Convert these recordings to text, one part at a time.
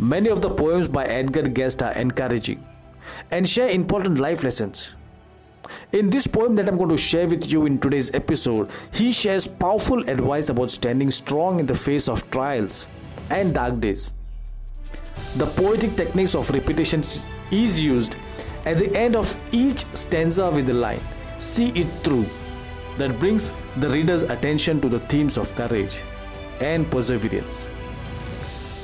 Many of the poems by Edgar Guest are encouraging and share important life lessons. In this poem that I'm going to share with you in today's episode, he shares powerful advice about standing strong in the face of trials and dark days. The poetic techniques of repetition is used at the end of each stanza with the line, See it through, that brings the reader's attention to the themes of courage and perseverance.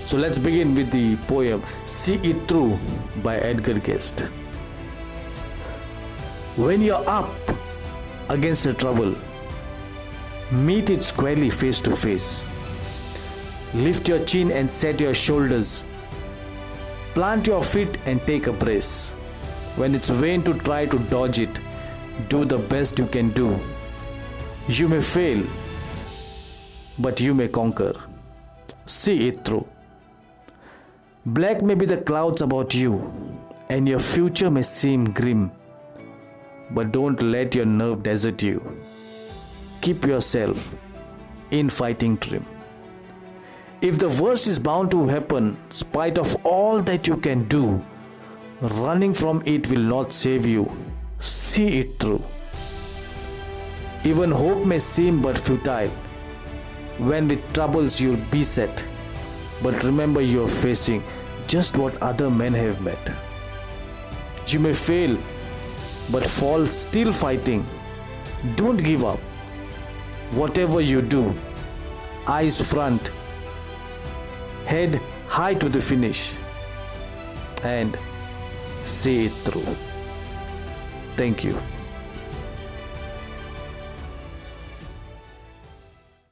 So let's begin with the poem See It Through by Edgar Guest. When you're up against a trouble, meet it squarely face to face. Lift your chin and set your shoulders. Plant your feet and take a brace. When it's vain to try to dodge it, do the best you can do. You may fail, but you may conquer. See it through. Black may be the clouds about you, and your future may seem grim. But don't let your nerve desert you. Keep yourself in fighting trim. If the worst is bound to happen, spite of all that you can do, running from it will not save you. See it through. Even hope may seem but futile when with troubles you'll beset. But remember you're facing just what other men have met. You may fail, but fall still fighting. Don't give up. Whatever you do, eyes front, head high to the finish, and see it through. Thank you.